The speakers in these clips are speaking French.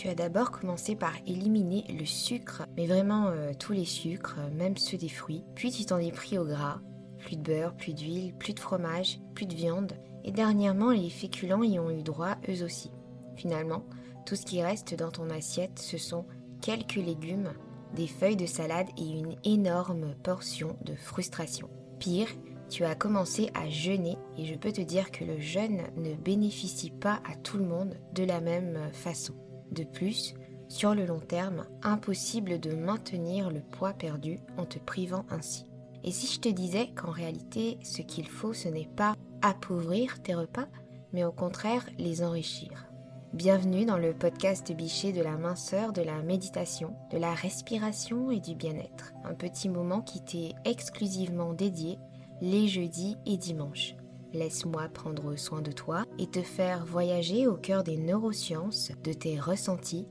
Tu vas d'abord commencer par éliminer le sucre, mais vraiment euh, tous les sucres, même ceux des fruits. Puis tu t'en es pris au gras, plus de beurre, plus d'huile, plus de fromage, plus de viande. Et dernièrement, les féculents y ont eu droit eux aussi. Finalement, tout ce qui reste dans ton assiette, ce sont quelques légumes, des feuilles de salade et une énorme portion de frustration. Pire, tu as commencé à jeûner et je peux te dire que le jeûne ne bénéficie pas à tout le monde de la même façon. De plus, sur le long terme, impossible de maintenir le poids perdu en te privant ainsi. Et si je te disais qu'en réalité, ce qu'il faut, ce n'est pas appauvrir tes repas, mais au contraire les enrichir. Bienvenue dans le podcast Bichet de la minceur, de la méditation, de la respiration et du bien-être. Un petit moment qui t'est exclusivement dédié les jeudis et dimanches. Laisse-moi prendre soin de toi et te faire voyager au cœur des neurosciences, de tes ressentis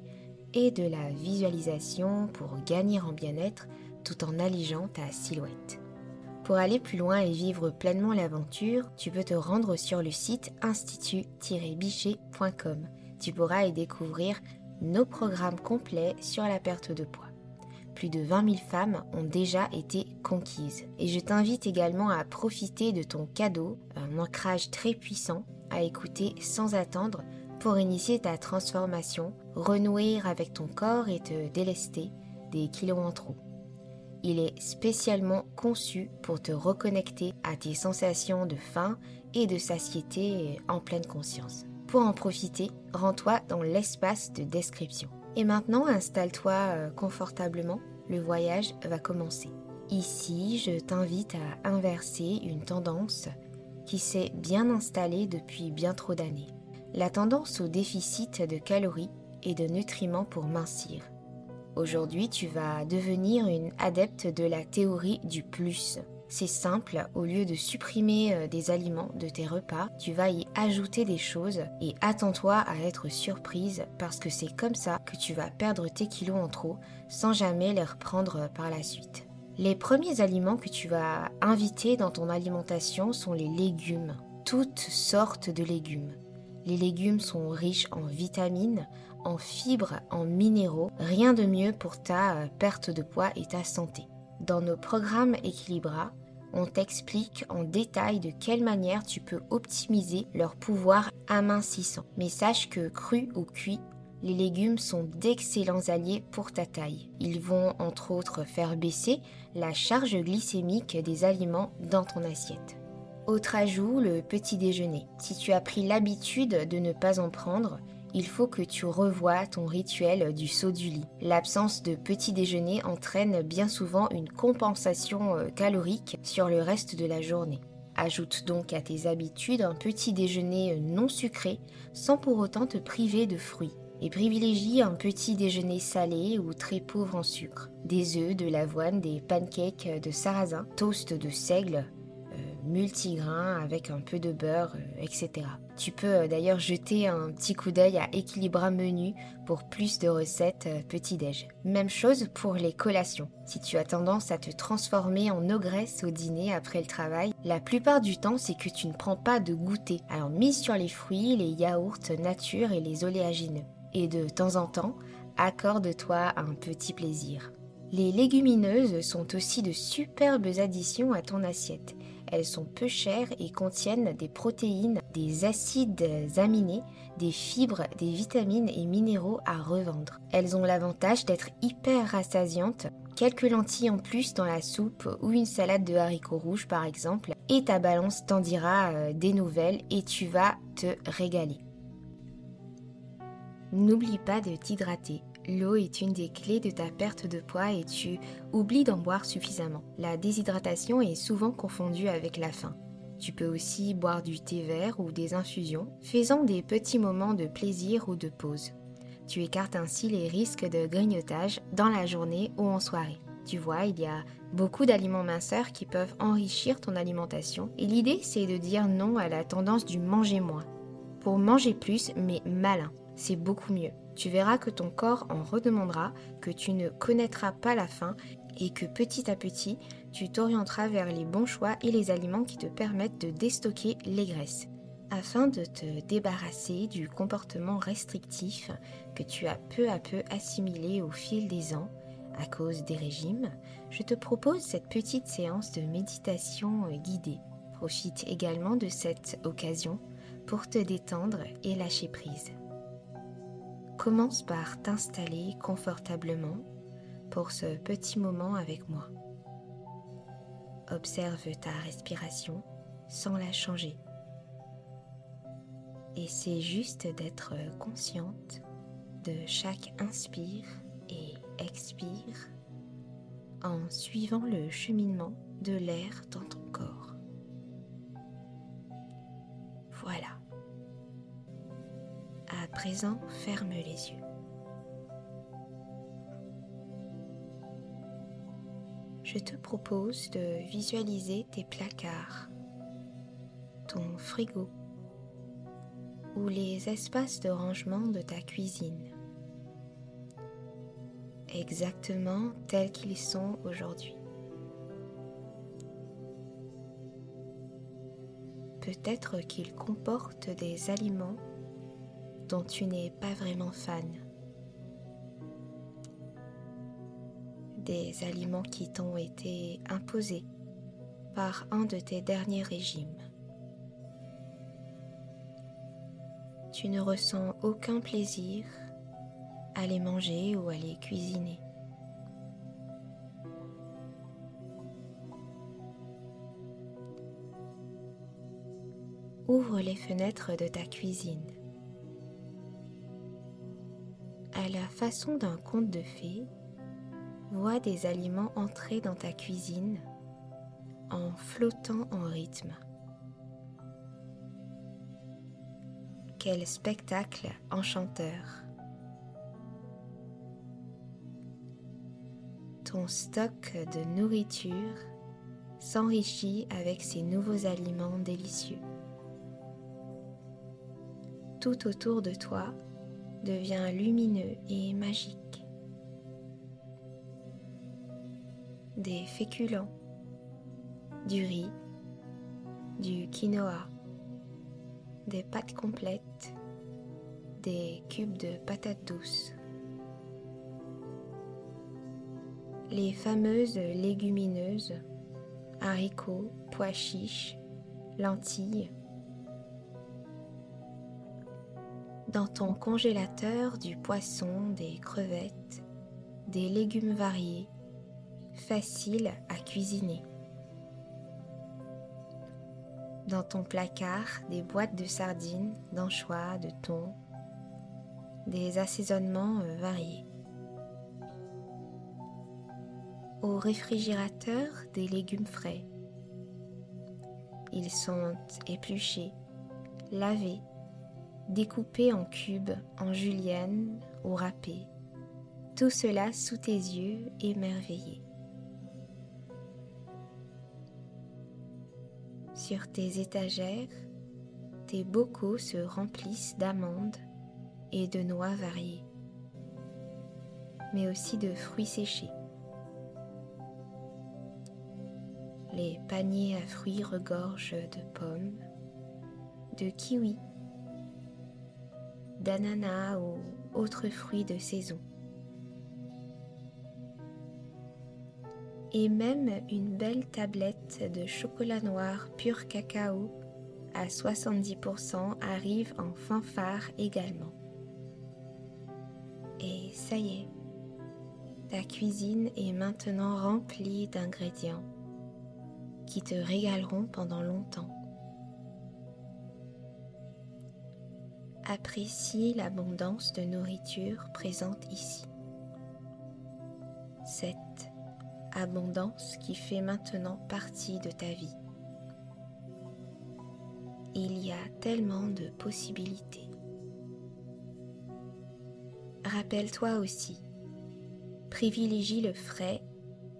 et de la visualisation pour gagner en bien-être tout en allégeant ta silhouette. Pour aller plus loin et vivre pleinement l'aventure, tu peux te rendre sur le site institut-bichet.com. Tu pourras y découvrir nos programmes complets sur la perte de poids. Plus de 20 000 femmes ont déjà été conquises. Et je t'invite également à profiter de ton cadeau, un ancrage très puissant, à écouter sans attendre pour initier ta transformation, renouer avec ton corps et te délester des kilos en trop. Il est spécialement conçu pour te reconnecter à tes sensations de faim et de satiété en pleine conscience. Pour en profiter, rends-toi dans l'espace de description. Et maintenant, installe-toi euh, confortablement, le voyage va commencer. Ici, je t'invite à inverser une tendance qui s'est bien installée depuis bien trop d'années. La tendance au déficit de calories et de nutriments pour mincir. Aujourd'hui, tu vas devenir une adepte de la théorie du plus. C'est simple, au lieu de supprimer euh, des aliments de tes repas, tu vas y ajouter des choses et attends-toi à être surprise parce que c'est comme ça que tu vas perdre tes kilos en trop sans jamais les reprendre par la suite. Les premiers aliments que tu vas inviter dans ton alimentation sont les légumes, toutes sortes de légumes. Les légumes sont riches en vitamines, en fibres, en minéraux, rien de mieux pour ta euh, perte de poids et ta santé. Dans nos programmes Equilibra, on t'explique en détail de quelle manière tu peux optimiser leur pouvoir amincissant. Mais sache que cru ou cuit, les légumes sont d'excellents alliés pour ta taille. Ils vont entre autres faire baisser la charge glycémique des aliments dans ton assiette. Autre ajout, le petit déjeuner. Si tu as pris l'habitude de ne pas en prendre, il faut que tu revoies ton rituel du saut du lit. L'absence de petit déjeuner entraîne bien souvent une compensation euh, calorique sur le reste de la journée. Ajoute donc à tes habitudes un petit déjeuner euh, non sucré sans pour autant te priver de fruits. Et privilégie un petit déjeuner salé ou très pauvre en sucre. Des œufs, de l'avoine, des pancakes de sarrasin, toast de seigle, multigrain avec un peu de beurre, euh, etc. Tu peux euh, d'ailleurs jeter un petit coup d'œil à Equilibra Menu pour plus de recettes euh, petit-déj. Même chose pour les collations. Si tu as tendance à te transformer en ogresse au dîner après le travail, la plupart du temps c'est que tu ne prends pas de goûter. Alors mise sur les fruits, les yaourts nature et les oléagineux. Et de temps en temps, accorde-toi un petit plaisir. Les légumineuses sont aussi de superbes additions à ton assiette. Elles sont peu chères et contiennent des protéines, des acides aminés, des fibres, des vitamines et minéraux à revendre. Elles ont l'avantage d'être hyper rassasiantes. Quelques lentilles en plus dans la soupe ou une salade de haricots rouges par exemple, et ta balance t'en dira euh, des nouvelles et tu vas te régaler. N'oublie pas de t'hydrater. L'eau est une des clés de ta perte de poids et tu oublies d'en boire suffisamment. La déshydratation est souvent confondue avec la faim. Tu peux aussi boire du thé vert ou des infusions, faisant des petits moments de plaisir ou de pause. Tu écartes ainsi les risques de grignotage dans la journée ou en soirée. Tu vois, il y a beaucoup d'aliments minceurs qui peuvent enrichir ton alimentation et l'idée c'est de dire non à la tendance du manger moins. Pour manger plus mais malin, c'est beaucoup mieux tu verras que ton corps en redemandera, que tu ne connaîtras pas la faim et que petit à petit, tu t'orienteras vers les bons choix et les aliments qui te permettent de déstocker les graisses. afin de te débarrasser du comportement restrictif que tu as peu à peu assimilé au fil des ans à cause des régimes, je te propose cette petite séance de méditation guidée. Profite également de cette occasion pour te détendre et lâcher prise. Commence par t'installer confortablement pour ce petit moment avec moi. Observe ta respiration sans la changer. Essaie juste d'être consciente de chaque inspire et expire en suivant le cheminement de l'air dans ton corps. Présent, ferme les yeux. Je te propose de visualiser tes placards, ton frigo ou les espaces de rangement de ta cuisine, exactement tels qu'ils sont aujourd'hui. Peut-être qu'ils comportent des aliments dont tu n'es pas vraiment fan. Des aliments qui t'ont été imposés par un de tes derniers régimes. tu ne ressens aucun plaisir à les manger ou à les cuisiner. Ouvre les fenêtres de ta cuisine. À la façon d'un conte de fées, vois des aliments entrer dans ta cuisine en flottant en rythme. Quel spectacle enchanteur. Ton stock de nourriture s'enrichit avec ces nouveaux aliments délicieux. Tout autour de toi devient lumineux et magique. Des féculents, du riz, du quinoa, des pâtes complètes, des cubes de patates douces. Les fameuses légumineuses, haricots, pois chiches, lentilles. Dans ton congélateur du poisson, des crevettes, des légumes variés, faciles à cuisiner dans ton placard des boîtes de sardines, d'anchois, de thon, des assaisonnements euh, variés. Au réfrigérateur, des légumes frais. Ils sont épluchés, lavés, découpés en cubes, en julienne ou râpés. Tout cela sous tes yeux émerveillés. Sur tes étagères, tes bocaux se remplissent d'amandes et de noix variées, mais aussi de fruits séchés. Les paniers à fruits regorgent de pommes, de kiwis, d'ananas ou autres fruits de saison. et même une belle tablette de chocolat noir pur cacao à 70% arrive en fanfare également. Et ça y est, ta cuisine est maintenant remplie d'ingrédients qui te régaleront pendant longtemps. Apprécie l'abondance de nourriture présente ici. Cette abondance qui fait maintenant partie de ta vie. Il y a tellement de possibilités. Rappelle-toi aussi, privilégie le frais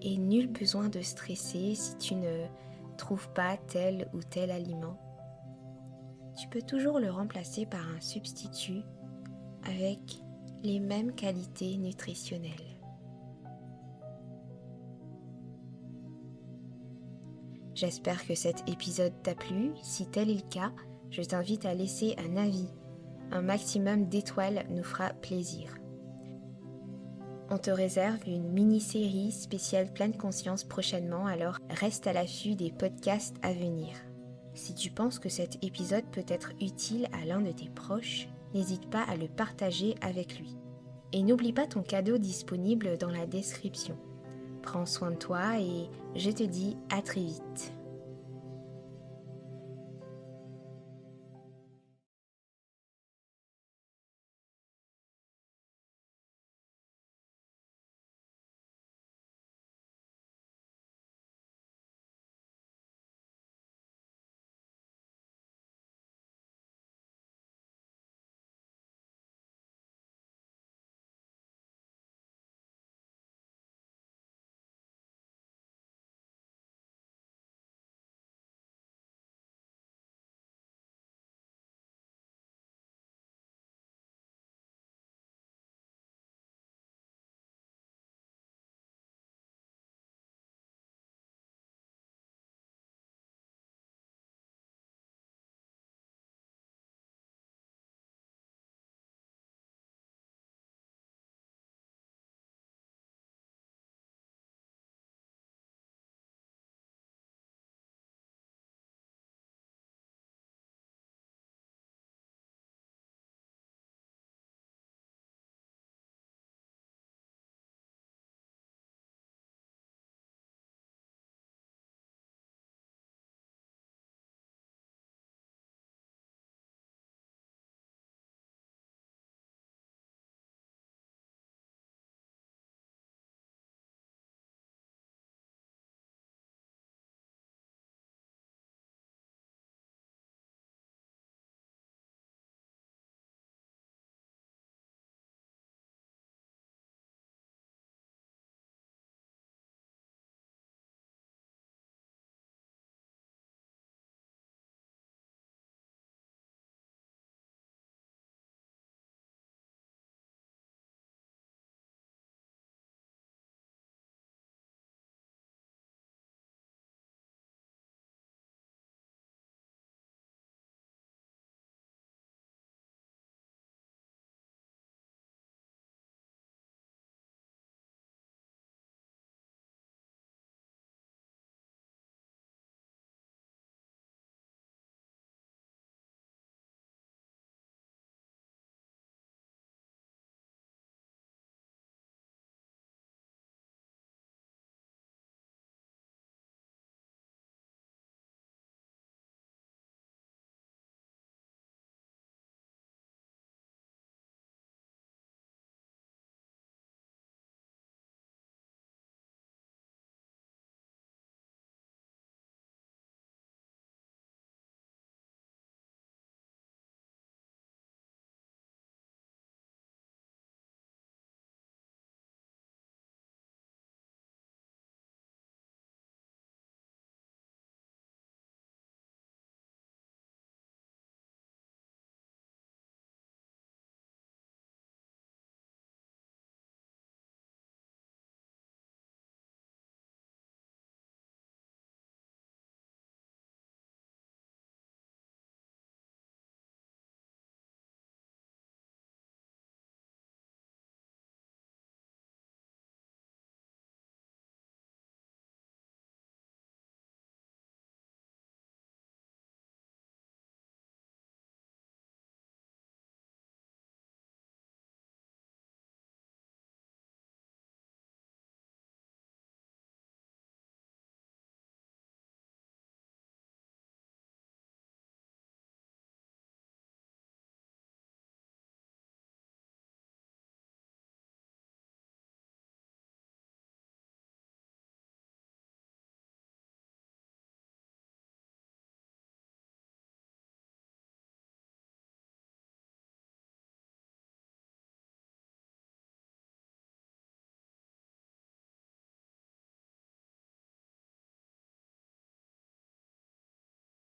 et nul besoin de stresser si tu ne trouves pas tel ou tel aliment. Tu peux toujours le remplacer par un substitut avec les mêmes qualités nutritionnelles. J'espère que cet épisode t'a plu. Si tel est le cas, je t'invite à laisser un avis. Un maximum d'étoiles nous fera plaisir. On te réserve une mini-série spéciale pleine conscience prochainement, alors reste à l'affût des podcasts à venir. Si tu penses que cet épisode peut être utile à l'un de tes proches, n'hésite pas à le partager avec lui. Et n'oublie pas ton cadeau disponible dans la description. Prends soin de toi et je te dis à très vite.